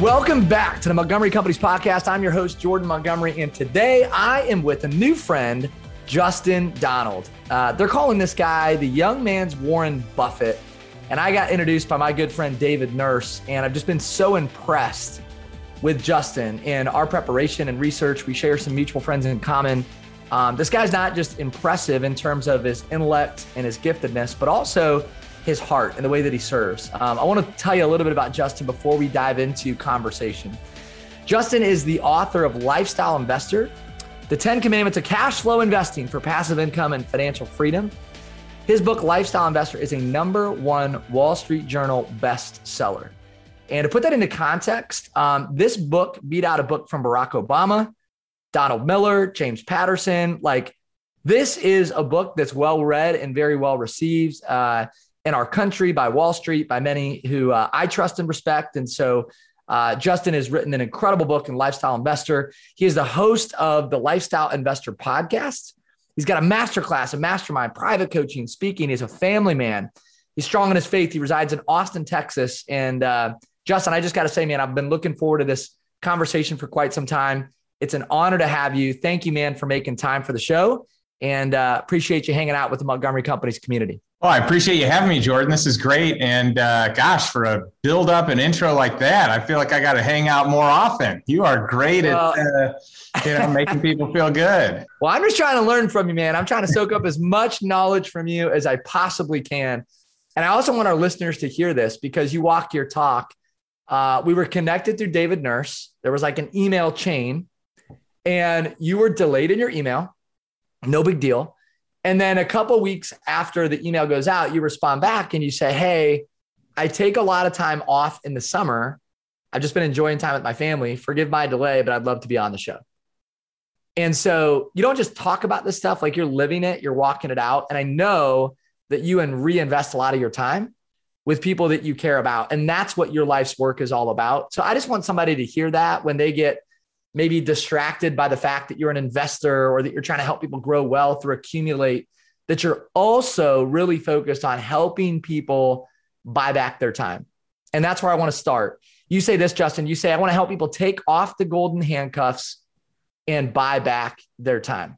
Welcome back to the Montgomery Companies podcast. I'm your host, Jordan Montgomery, and today I am with a new friend, Justin Donald. Uh, they're calling this guy the young man's Warren Buffett. And I got introduced by my good friend, David Nurse, and I've just been so impressed with Justin in our preparation and research. We share some mutual friends in common. Um, this guy's not just impressive in terms of his intellect and his giftedness, but also his heart and the way that he serves. Um, I want to tell you a little bit about Justin before we dive into conversation. Justin is the author of Lifestyle Investor, The 10 Commandments of Cash Flow Investing for Passive Income and Financial Freedom. His book, Lifestyle Investor, is a number one Wall Street Journal bestseller. And to put that into context, um, this book beat out a book from Barack Obama, Donald Miller, James Patterson. Like, this is a book that's well read and very well received. Uh, in our country by Wall Street, by many who uh, I trust and respect. And so uh, Justin has written an incredible book in Lifestyle Investor. He is the host of the Lifestyle Investor podcast. He's got a masterclass, a mastermind, private coaching, speaking. He's a family man. He's strong in his faith. He resides in Austin, Texas. And uh, Justin, I just got to say, man, I've been looking forward to this conversation for quite some time. It's an honor to have you. Thank you, man, for making time for the show and uh, appreciate you hanging out with the Montgomery Companies community. Oh, I appreciate you having me, Jordan. This is great. And uh, gosh, for a build up and intro like that, I feel like I got to hang out more often. You are great well, at uh, you know making people feel good. Well, I'm just trying to learn from you, man. I'm trying to soak up as much knowledge from you as I possibly can. And I also want our listeners to hear this because you walk your talk. Uh, we were connected through David Nurse. There was like an email chain, and you were delayed in your email no big deal. And then a couple weeks after the email goes out, you respond back and you say, Hey, I take a lot of time off in the summer. I've just been enjoying time with my family. Forgive my delay, but I'd love to be on the show. And so you don't just talk about this stuff like you're living it, you're walking it out. And I know that you and reinvest a lot of your time with people that you care about. And that's what your life's work is all about. So I just want somebody to hear that when they get maybe distracted by the fact that you're an investor or that you're trying to help people grow wealth or accumulate, that you're also really focused on helping people buy back their time. And that's where I want to start. You say this, Justin. You say, I want to help people take off the golden handcuffs and buy back their time.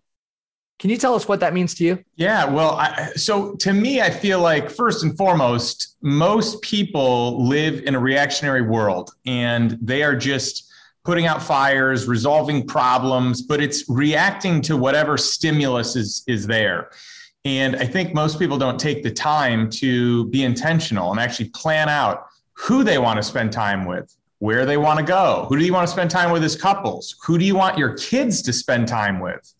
Can you tell us what that means to you? Yeah, well, I, so to me, I feel like first and foremost, most people live in a reactionary world and they are just putting out fires, resolving problems, but it's reacting to whatever stimulus is, is there. And I think most people don't take the time to be intentional and actually plan out who they want to spend time with, where they want to go, who do you want to spend time with as couples, who do you want your kids to spend time with.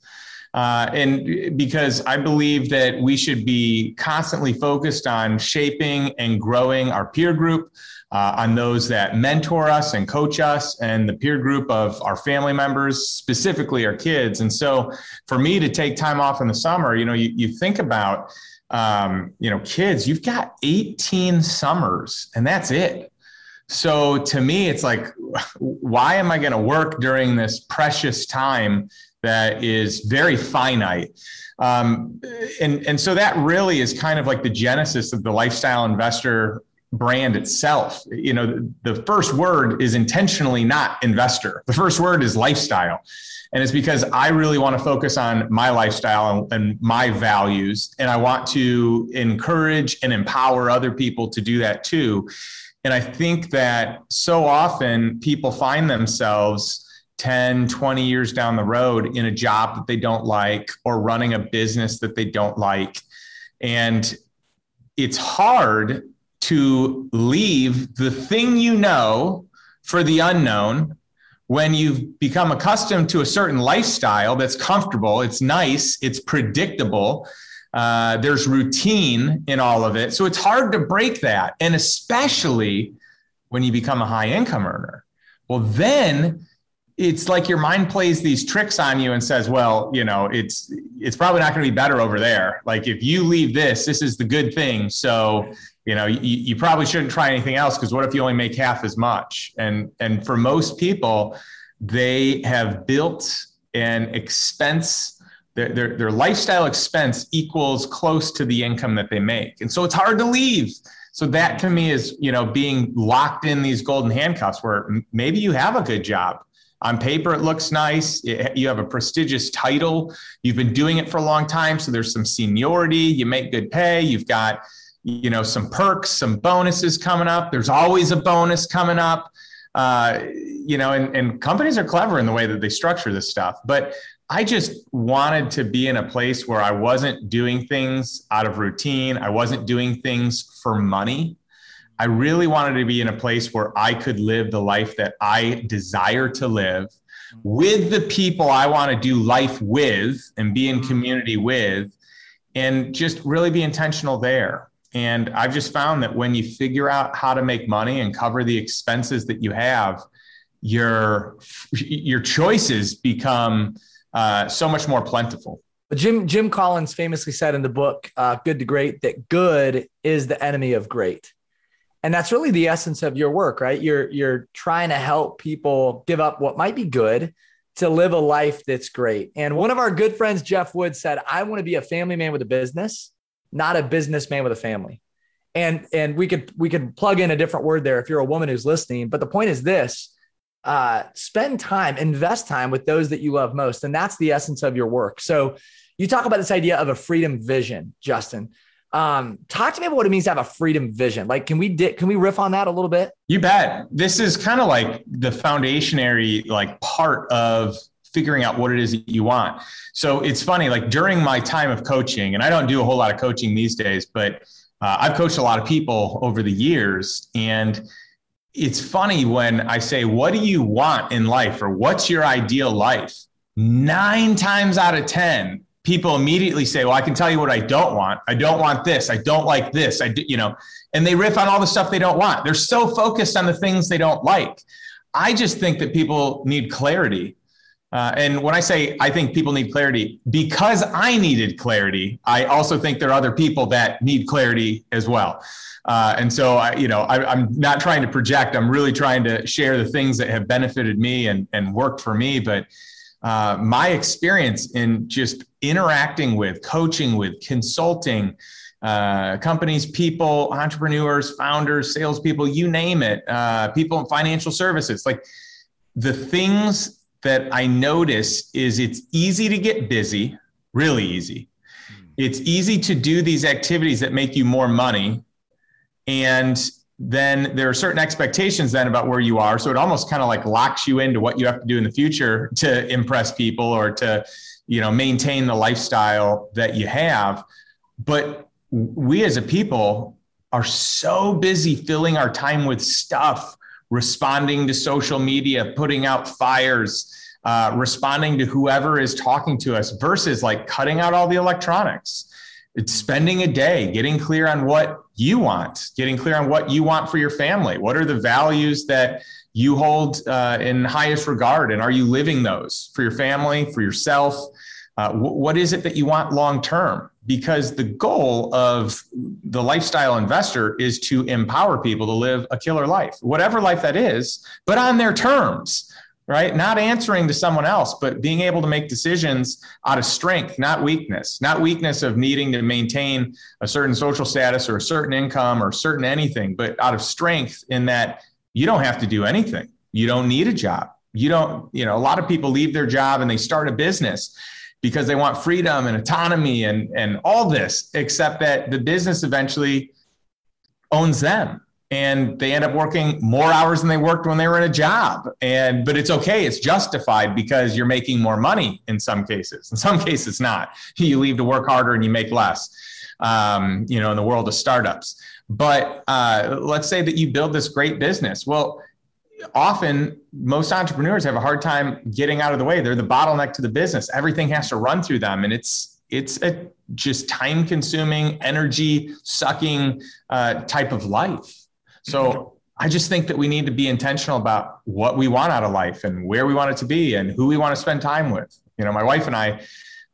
Uh, and because I believe that we should be constantly focused on shaping and growing our peer group, uh, on those that mentor us and coach us and the peer group of our family members, specifically our kids. And so for me to take time off in the summer, you know, you, you think about, um, you know, kids, you've got 18 summers and that's it. So to me, it's like, why am I going to work during this precious time that is very finite? Um, and, and so that really is kind of like the genesis of the lifestyle investor brand itself. You know, the first word is intentionally not investor. The first word is lifestyle. And it's because I really want to focus on my lifestyle and, and, my values. And I want to encourage and empower other people to do that too. And I think that so often people find themselves 10, 20 years down the road in a job that they don't like or running a business that they don't like. And it's hard to leave the thing you know for the unknown when you've become accustomed to a certain lifestyle that's comfortable, it's nice, it's predictable. Uh, there's routine in all of it. So it's hard to break that. And especially when you become a high income earner. Well, then it's like your mind plays these tricks on you and says, well, you know, it's it's probably not going to be better over there. Like if you leave this, this is the good thing. So you know you, you probably shouldn't try anything else because what if you only make half as much and and for most people they have built an expense their, their, their lifestyle expense equals close to the income that they make and so it's hard to leave So that to me is, you know, being locked in these golden handcuffs where maybe you have a good job. On paper, it looks nice. You have a prestigious title. You've been doing it for a long time. So there's some seniority. You make good pay. You've got, you know, some perks, some bonuses coming up. There's always a bonus coming up. Uh, you know, and, and companies are clever in the way that they structure this stuff. But I just wanted to be in a place where I wasn't doing things out of routine. I wasn't doing things for money. I really wanted to be in a place where I could live the life that I desire to live with the people I want to do life with and be in community with, and just really be intentional there. And I've just found that when you figure out how to make money and cover the expenses that you have, your your choices become uh, so much more plentiful. Jim Jim Collins famously said in the book uh, "Good to Great" that good is the enemy of great, and that's really the essence of your work, right? You're you're trying to help people give up what might be good to live a life that's great. And one of our good friends, Jeff Wood, said, "I want to be a family man with a business, not a businessman with a family." And and we could we could plug in a different word there if you're a woman who's listening. But the point is this: uh, spend time, invest time with those that you love most. And that's the essence of your work. So you talk about this idea of a freedom vision, Justin. Um, talk to me about what it means to have a freedom vision. Like, can we di- can we riff on that a little bit? You bet. This is kind of like the foundationary like part of figuring out what it is that you want. So it's funny, like during my time of coaching, and I don't do a whole lot of coaching these days, but uh, I've coached a lot of people over the years, and it's funny when I say, What do you want in life or what's your ideal life? Nine times out of 10, people immediately say, Well, I can tell you what I don't want. I don't want this. I don't like this. I, do, you know, and they riff on all the stuff they don't want. They're so focused on the things they don't like. I just think that people need clarity. Uh, and when I say I think people need clarity, because I needed clarity, I also think there are other people that need clarity as well. Uh, and so, I, you know, I, am not trying to project. I'm really trying to share the things that have benefited me and, and worked for me. But uh, my experience in just interacting with, coaching with, consulting uh, companies, people, entrepreneurs, founders, salespeople, you name it, uh, people in financial services, like the things that I notice is it's easy to get busy, really easy. Hmm. It's easy to do these activities that make you more money and then there are certain expectations then about where you are. So it almost kind of like locks you into what you have to do in the future to impress people or to you know maintain the lifestyle that you have. But we as a people are so busy filling our time with stuff responding to social media putting out fires uh, responding to whoever is talking to us versus like cutting out all the electronics it's spending a day getting clear on what you want, getting clear on what you want for your family. What are the values that you hold uh, in highest regard? And are you living those for your family, for yourself? Uh, w- what is it that you want long term? Because the goal of the lifestyle investor is to empower people to live a killer life, whatever life that is, but on their terms right? Not answering to someone else, but being able to make decisions out of strength, not weakness, not weakness of needing to maintain a certain social status or a certain income or certain anything, but out of strength in that you don't have to do anything. You don't need a job. You don't, you know, a lot of people leave their job and they start a business because they want freedom and autonomy and, and all this, except that the business eventually owns them and they end up working more hours than they worked when they were in a job. And but it's okay. It's justified because you're making more money in some cases. In some cases not. You leave to work harder and you make less um, you know in the world of startups. But uh, let's say that you build this great business. Well often most entrepreneurs have a hard time getting out of the way. They're the bottleneck to the business. Everything has to run through them. And it's it's a just time consuming energy sucking uh, type of life so I just think that we need to be intentional about what we want out of life and where we want it to be and who we want to spend time with. You know, my wife and I,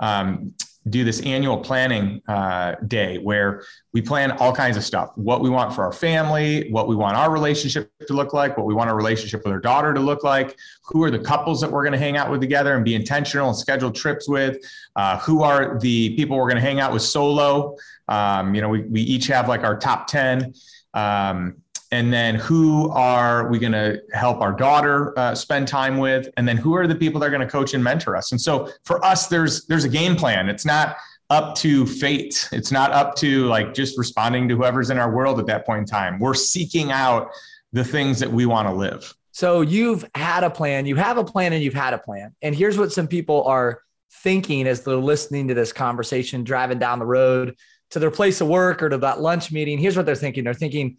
um, do this annual planning uh, day where we plan all kinds of stuff what we want for our family, what we want our relationship to look like, what we want our relationship with our daughter to look like, who are the couples that we're going to hang out with together and be intentional and schedule trips with, uh, who are the people we're going to hang out with solo. Um, you know, we, we each have like our top 10. Um, and then who are we going to help our daughter uh, spend time with? And then who are the people that are going to coach and mentor us? And so for us there's there's a game plan. It's not up to fate. It's not up to like just responding to whoever's in our world at that point in time. We're seeking out the things that we want to live. So you've had a plan. You have a plan and you've had a plan. And here's what some people are thinking as they're listening to this conversation driving down the road to their place of work or to that lunch meeting. Here's what they're thinking. They're thinking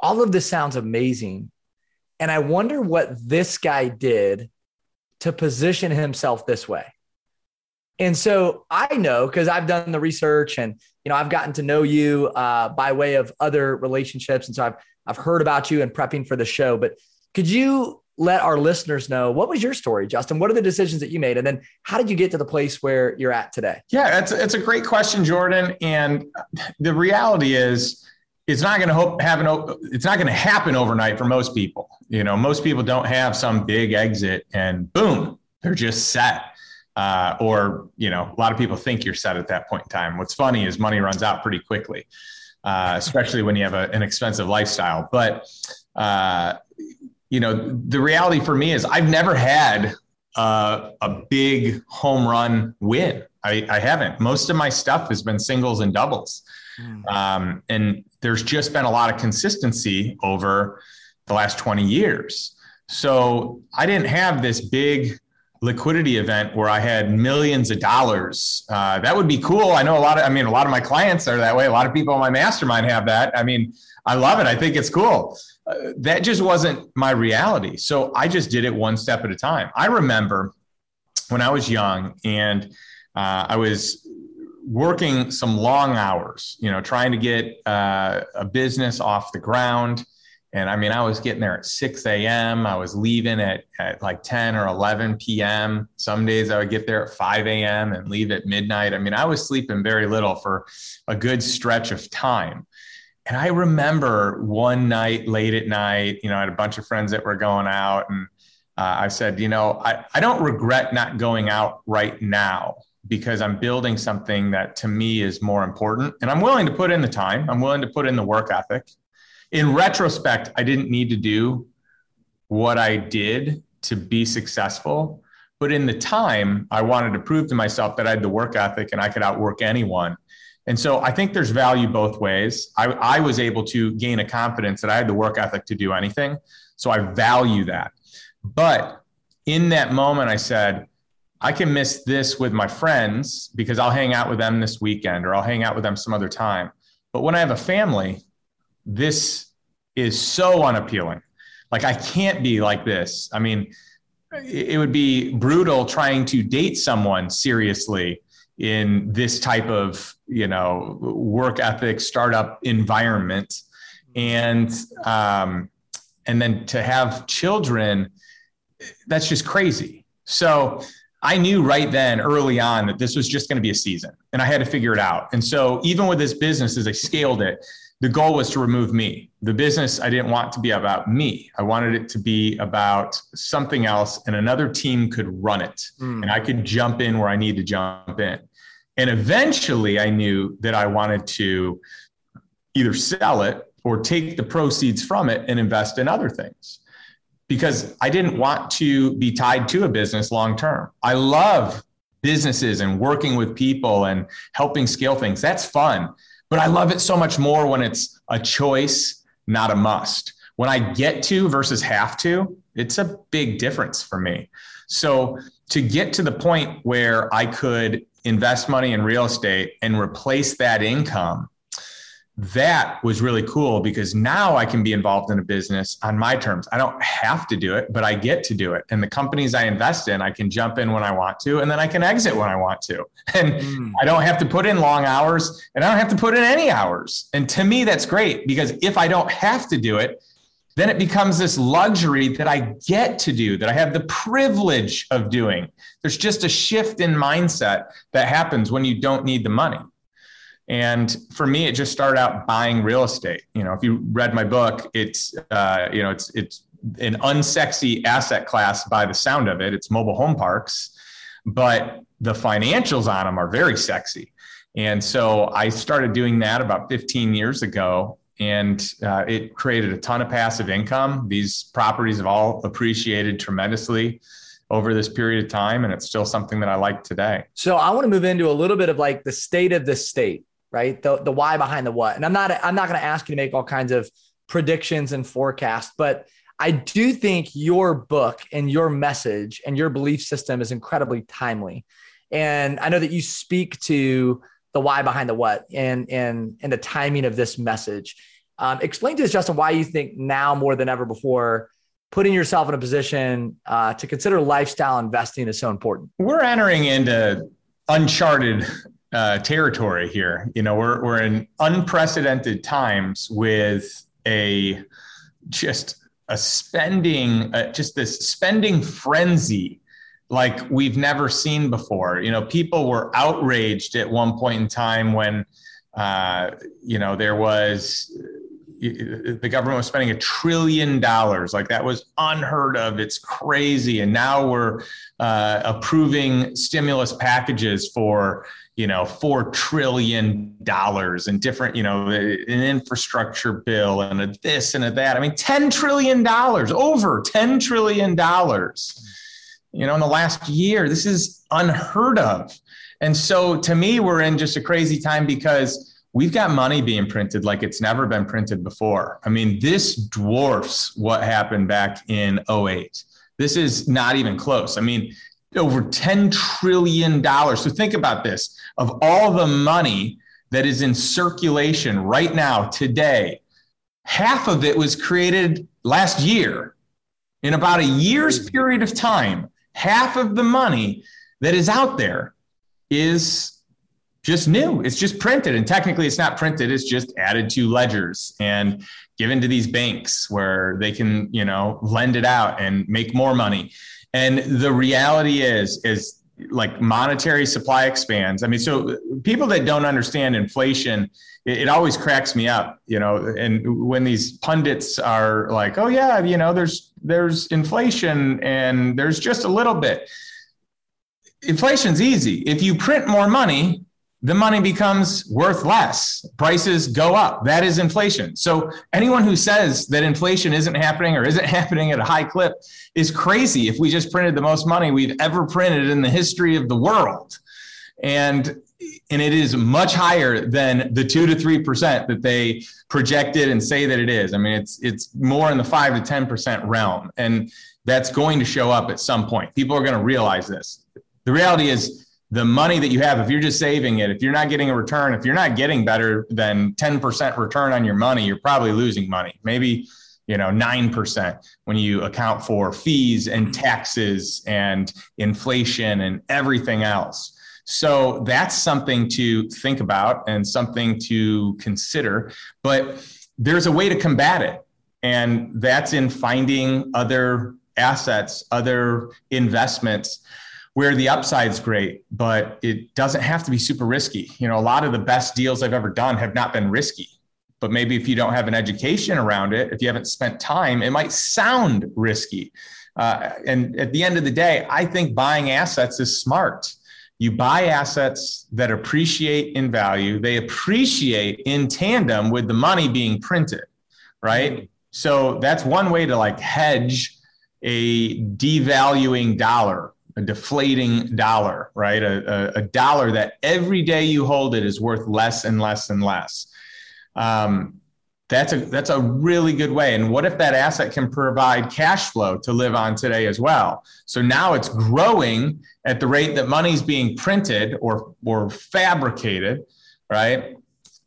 all of this sounds amazing. And I wonder what this guy did to position himself this way. And so I know because I've done the research and you know I've gotten to know you uh, by way of other relationships, and so I've I've heard about you and prepping for the show. But could you let our listeners know what was your story, Justin? What are the decisions that you made, and then how did you get to the place where you're at today? Yeah, it's it's a great question, Jordan. And the reality is, it's not going to have an it's not going to happen overnight for most people. You know most people don't have some big exit and boom they're just set. Uh, or you know a lot of people think you're set at that point in time. What's funny is money runs out pretty quickly uh, especially when you have a, an expensive lifestyle. But uh, you know the reality for me is i've never had a, a big home run win. I, I haven't. Most of my stuff has been singles and doubles. Mm. Um, and there's just been a lot of consistency over the last 20 years. So I didn't have this big liquidity event where I had millions of dollars. Uh, that would be cool. I know a lot of, I mean, a lot of my clients are that way. A lot of people in my mastermind have that. I mean, I love it. I think it's cool. Uh, that just wasn't my reality. So I just did it one step at a time. I remember when I was young and uh, I was working some long hours, you know, trying to get uh, a business off the ground. And I mean, I was getting there at 6 a.m. I was leaving at, at like 10 or 11 p.m. Some days I would get there at 5 a.m. and leave at midnight. I mean, I was sleeping very little for a good stretch of time. And I remember one night late at night, you know, I had a bunch of friends that were going out and uh, I said, you know, I, I don't regret not going out right now because I'm building something that to me is more important. And I'm willing to put in the time, I'm willing to put in the work ethic. In retrospect, I didn't need to do what I did to be successful. But in the time, I wanted to prove to myself that I had the work ethic and I could outwork anyone. And so I think there's value both ways. I, I was able to gain a confidence that I had the work ethic to do anything. So I value that. But in that moment, I said, I can miss this with my friends because I'll hang out with them this weekend or I'll hang out with them some other time. But when I have a family, this is so unappealing. Like I can't be like this. I mean, it would be brutal trying to date someone seriously in this type of, you know, work ethic startup environment. And um, and then to have children, that's just crazy. So I knew right then early on that this was just going to be a season and I had to figure it out. And so even with this business, as I scaled it, the goal was to remove me. The business, I didn't want to be about me. I wanted it to be about something else and another team could run it mm. and I could jump in where I need to jump in. And eventually I knew that I wanted to either sell it or take the proceeds from it and invest in other things because I didn't want to be tied to a business long term. I love businesses and working with people and helping scale things. That's fun. But I love it so much more when it's a choice, not a must. When I get to versus have to, it's a big difference for me. So to get to the point where I could invest money in real estate and replace that income that was really cool because now I can be involved in a business on my terms. I don't have to do it, but I get to do it. And the companies I invest in, I can jump in when I want to, and then I can exit when I want to. And mm. I don't have to put in long hours and I don't have to put in any hours. And to me, that's great because if I don't have to do it, then it becomes this luxury that I get to do, that I have the privilege of doing. There's just a shift in mindset that happens when you don't need the money. And for me, it just started out buying real estate. You know, if you read my book, it's uh, you know, it's it's an unsexy asset class by the sound of it. It's mobile home parks, but the financials on them are very sexy. And so I started doing that about 15 years ago, and uh, it created a ton of passive income. These properties have all appreciated tremendously over this period of time, and it's still something that I like today. So I want to move into a little bit of like the state of the state, right? The the why behind the what. And I'm not I'm not going to ask you to make all kinds of predictions and forecasts, but I do think your book and your message and your belief system is incredibly timely. And I know that you speak to the why behind the what and and and the timing of this message. Um, explain to us, Justin, why you think now more than ever before putting yourself in a position uh, to consider lifestyle investing is so important. We're entering into uncharted uh, territory here. You know, we're we're in unprecedented times with a just a spending, uh, just this spending frenzy like we've never seen before. You know, people were outraged at one point in time when, uh, you know, there was the government was spending a trillion dollars. Like that was unheard of. It's crazy. And now we're uh, approving stimulus packages for, you know, $4 trillion and different, you know, an infrastructure bill and a this and a that. I mean, $10 trillion, over $10 trillion you know, in the last year. This is unheard of. And so to me, we're in just a crazy time because we've got money being printed like it's never been printed before. I mean, this dwarfs what happened back in 08. This is not even close. I mean, over $10 trillion. So think about this of all the money that is in circulation right now, today, half of it was created last year. In about a year's period of time, half of the money that is out there is just new. It's just printed. And technically, it's not printed, it's just added to ledgers and given to these banks where they can, you know, lend it out and make more money. And the reality is, is like monetary supply expands. I mean, so people that don't understand inflation, it, it, always cracks me up, you know. And when these pundits are like, "Oh yeah, you know, there's there's inflation and there's just a little bit." Inflation's easy. If you print more money, the money becomes worth less. Prices go up. That is inflation. So anyone who says that inflation isn't happening or isn't happening at a high clip is crazy if we just printed the most money we've ever printed in the history of the world. And and it is much higher than the 2 to 3% that they projected and say that it is. I mean it's it's more in the 5 to 10% realm and that's going to show up at some point. People are going to realize this. The reality is the money that you have, if you're just saving it, if you're not getting a return, if you're not getting better than 10% return on your money, you're probably losing money. Maybe, you know, 9% when you account for fees and taxes and inflation and everything else. So that's something to think about and something to consider. But there's a way to combat it. And that's in finding other assets, other investments where the upside's great, but it doesn't have to be super risky. You know, a lot of the best deals I've ever done have not been risky. But maybe if you don't have an education around it, if you haven't spent time, it might sound risky. Uh, and at the end of the day, I think buying assets is smart. You buy assets that appreciate in value, they appreciate in tandem with the money being printed, right? So that's one way to like hedge a devaluing dollar a deflating dollar, right? A, a, a, dollar that every day you hold it is worth less and less and less. Um, that's a that's a really good way. And what if that asset can provide cash flow to live on today as well? So now it's growing at the rate that money's being printed or or fabricated, right?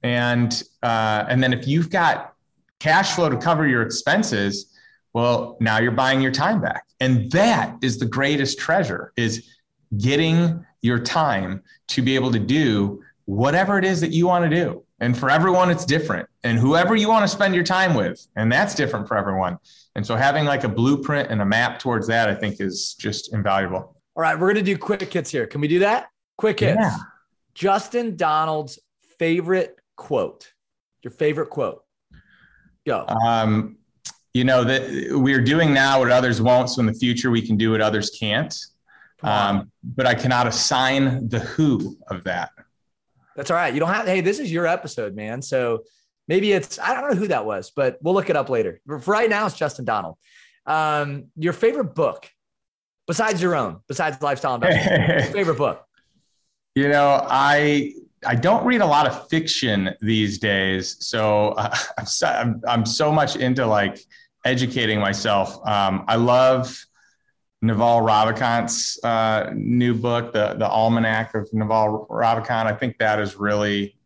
And uh, and then if you've got cash flow to cover your expenses, well, now you're buying your time back. And that is the greatest treasure is getting your time to be able to do whatever it is that you want to do. And for everyone, it's different. And whoever you want to spend your time with, and that's different for everyone. And so having like a blueprint and a map towards that, I think is just invaluable. All right, we're going to do quick hits here. Can we do that? Quick hits. Yeah. Justin Donald's favorite quote. Your favorite quote. Go. Um, you know that we're doing now what others won't, so in the future we can do what others can't. Um, but I cannot assign the who of that. That's all right. You don't have. Hey, this is your episode, man. So maybe it's I don't know who that was, but we'll look it up later. For right now, it's Justin Donald. Um, your favorite book, besides your own, besides lifestyle investing, favorite book. You know, I I don't read a lot of fiction these days, so uh, I'm, so, I'm, I'm so much into like educating myself. Um, I love Naval Ravikant's uh, new book, the the Almanack of Naval Ravikant. I think that is really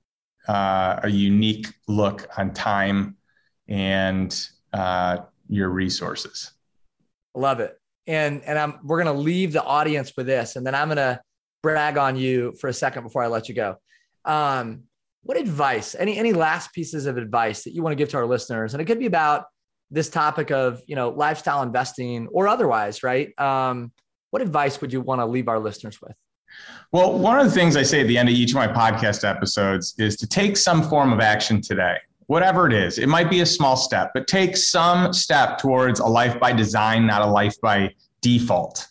uh, a unique look on time and uh, your resources. Love it, and and I'm we're gonna leave the audience with this, and then I'm gonna brag on you for a second before I let you go. Um, what advice? Any any last pieces of advice that you want to give to our listeners? And it could be about this topic of you know lifestyle investing or otherwise, right? Um, what advice would you want to leave our listeners with? Well, one of the things I say at the end of each of my podcast episodes is to take some form of action today, whatever it is. It might be a small step, but take some step towards a life by design, not a life by default.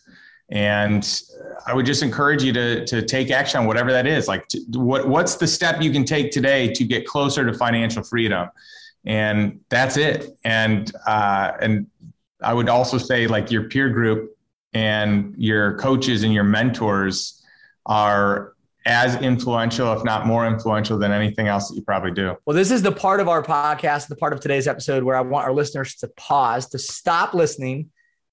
And I would just encourage you to, to take action on whatever that is. Like, to, what, what's the step you can take today to get closer to financial freedom? And that's it. And uh, and I would also say like your peer group and your coaches and your mentors are as influential, if not more influential than anything else that you probably do. Well, this is the part of our podcast, the part of today's episode where I want our listeners to pause, to stop listening,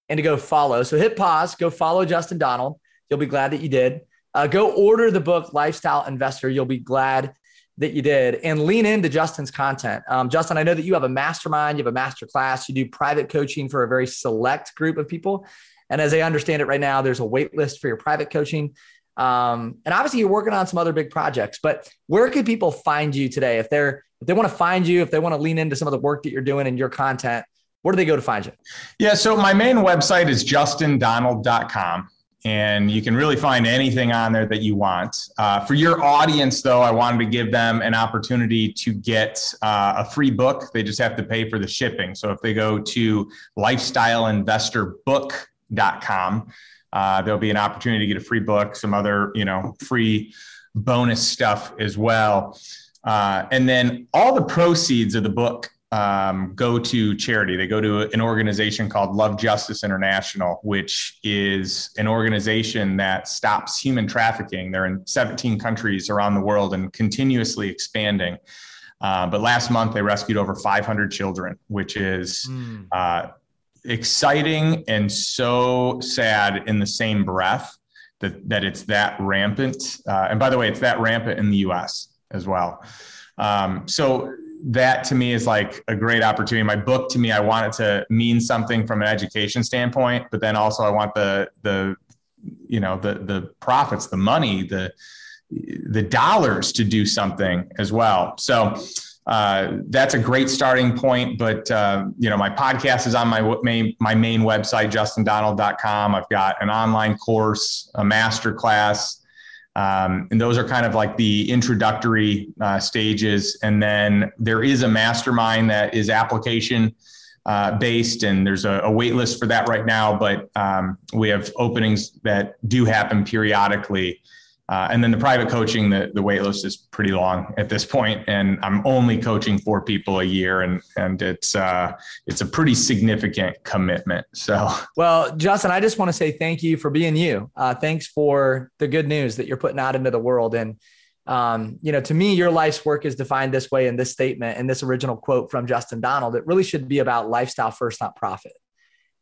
and to go follow. So hit pause, go follow Justin Donald. You'll be glad that you did. Uh, go order the book Lifestyle Investor. You'll be glad that you did and lean into Justin's content. Um, Justin, I know that you have a mastermind, you have a master class, you do private coaching for a very select group of people. And as I understand it right now, there's a wait list for your private coaching. Um, and obviously you're working on some other big projects, but where could people find you today? If they're, if they want to find you, if they want to lean into some of the work that you're doing and your content, where do they go to find you? Yeah. So my main website is justindonald.com and you can really find anything on there that you want. Uh, for your audience, though, I wanted to give them an opportunity to get uh, a free book. They just have to pay for the shipping. So if they go to lifestyleinvestorbook.com, uh, there'll be an opportunity to get a free book, some other, you know, free bonus stuff as well. Uh, and then all the proceeds of the book um, go to charity. They go to an organization called Love Justice International, which is an organization that stops human trafficking. They're in 17 countries around the world and continuously expanding. Uh, but last month, they rescued over 500 children, which is mm. uh, exciting and so sad in the same breath that, that it's that rampant. Uh, and by the way, it's that rampant in the US as well. Um, so that to me is like a great opportunity. My book to me, I want it to mean something from an education standpoint, but then also I want the the you know the the profits, the money, the the dollars to do something as well. So uh, that's a great starting point. But uh, you know, my podcast is on my main my main website, justindonald.com. I've got an online course, a master class um, and those are kind of like the introductory uh, stages. And then there is a mastermind that is application uh, based, and there's a, a, wait list for that right now. But um, we have openings that do happen periodically uh, and then the private coaching, the, the wait list is pretty long at this point, and I'm only coaching four people a year, and and it's uh, it's a pretty significant commitment. So, well, Justin, I just want to say thank you for being you. Uh, thanks for the good news that you're putting out into the world, and um, you know, to me, your life's work is defined this way in this statement and this original quote from Justin Donald. It really should be about lifestyle first, not profit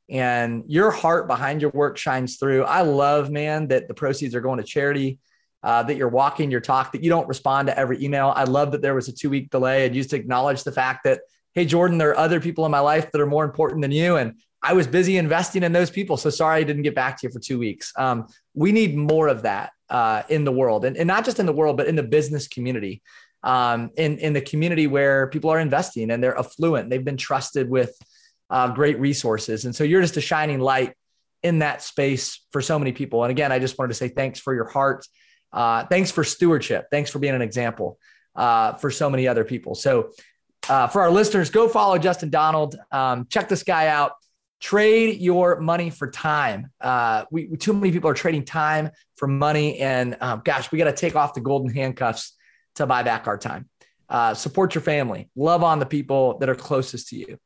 and your heart behind your work shines through. I love, man, that the proceeds are going to charity uh, that you're walking your talk, that you don't respond to every email. I love that there was a two week delay and you just acknowledge the fact that, hey, Jordan, there are other people in my life that are more important than you. And I was busy investing in those people. So sorry I didn't get back to you for two weeks. Um, we need more of that uh, in the world and, and not just in the world, but in the business community, um, in, in the community where people are investing and they're affluent. They've been trusted with uh, great resources. And so you're just a shining light in that space for so many people. And again, I just wanted to say thanks for your heart. Uh, thanks for stewardship. Thanks for being an example uh, for so many other people. So, uh, for our listeners, go follow Justin Donald. Um, check this guy out. Trade your money for time. Uh, we too many people are trading time for money, and um, gosh, we got to take off the golden handcuffs to buy back our time. Uh, support your family. Love on the people that are closest to you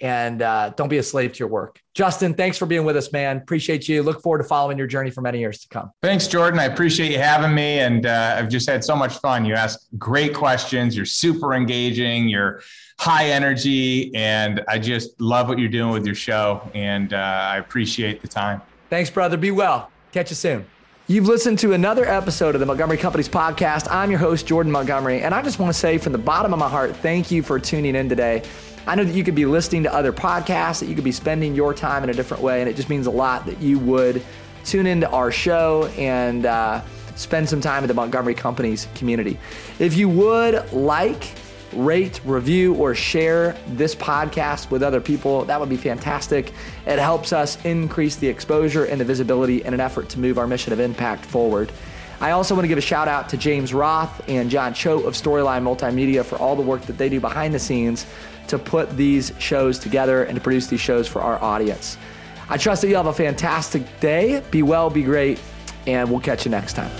and uh, don't be a slave to your work. Justin, thanks for being with us, man. Appreciate you. Look forward to following your journey for many years to come. Thanks, Jordan. I appreciate you having me, and uh, I've just had so much fun. You ask great questions. You're super engaging. You're high energy, and I just love what you're doing with your show. And uh, I appreciate the time. Thanks, brother. Be well. Catch you soon. You've listened to another episode of the Montgomery Companies podcast. I'm your host, Jordan Montgomery, and I just want to say from the bottom of my heart, thank you for tuning in today. I know that you could be listening to other podcasts, that you could be spending your time in a different way, and it just means a lot that you would tune into our show and uh, spend some time in the Montgomery Companies community. If you would like, rate, review, or share this podcast with other people, that would be fantastic. It helps us increase the exposure and the visibility in an effort to move our mission of impact forward. I also want to give a shout out to James Roth and John Cho of Storyline Multimedia for all the work that they do behind the scenes to put these shows together and to produce these shows for our audience. I trust that you have a fantastic day. Be well, be great, and we'll catch you next time.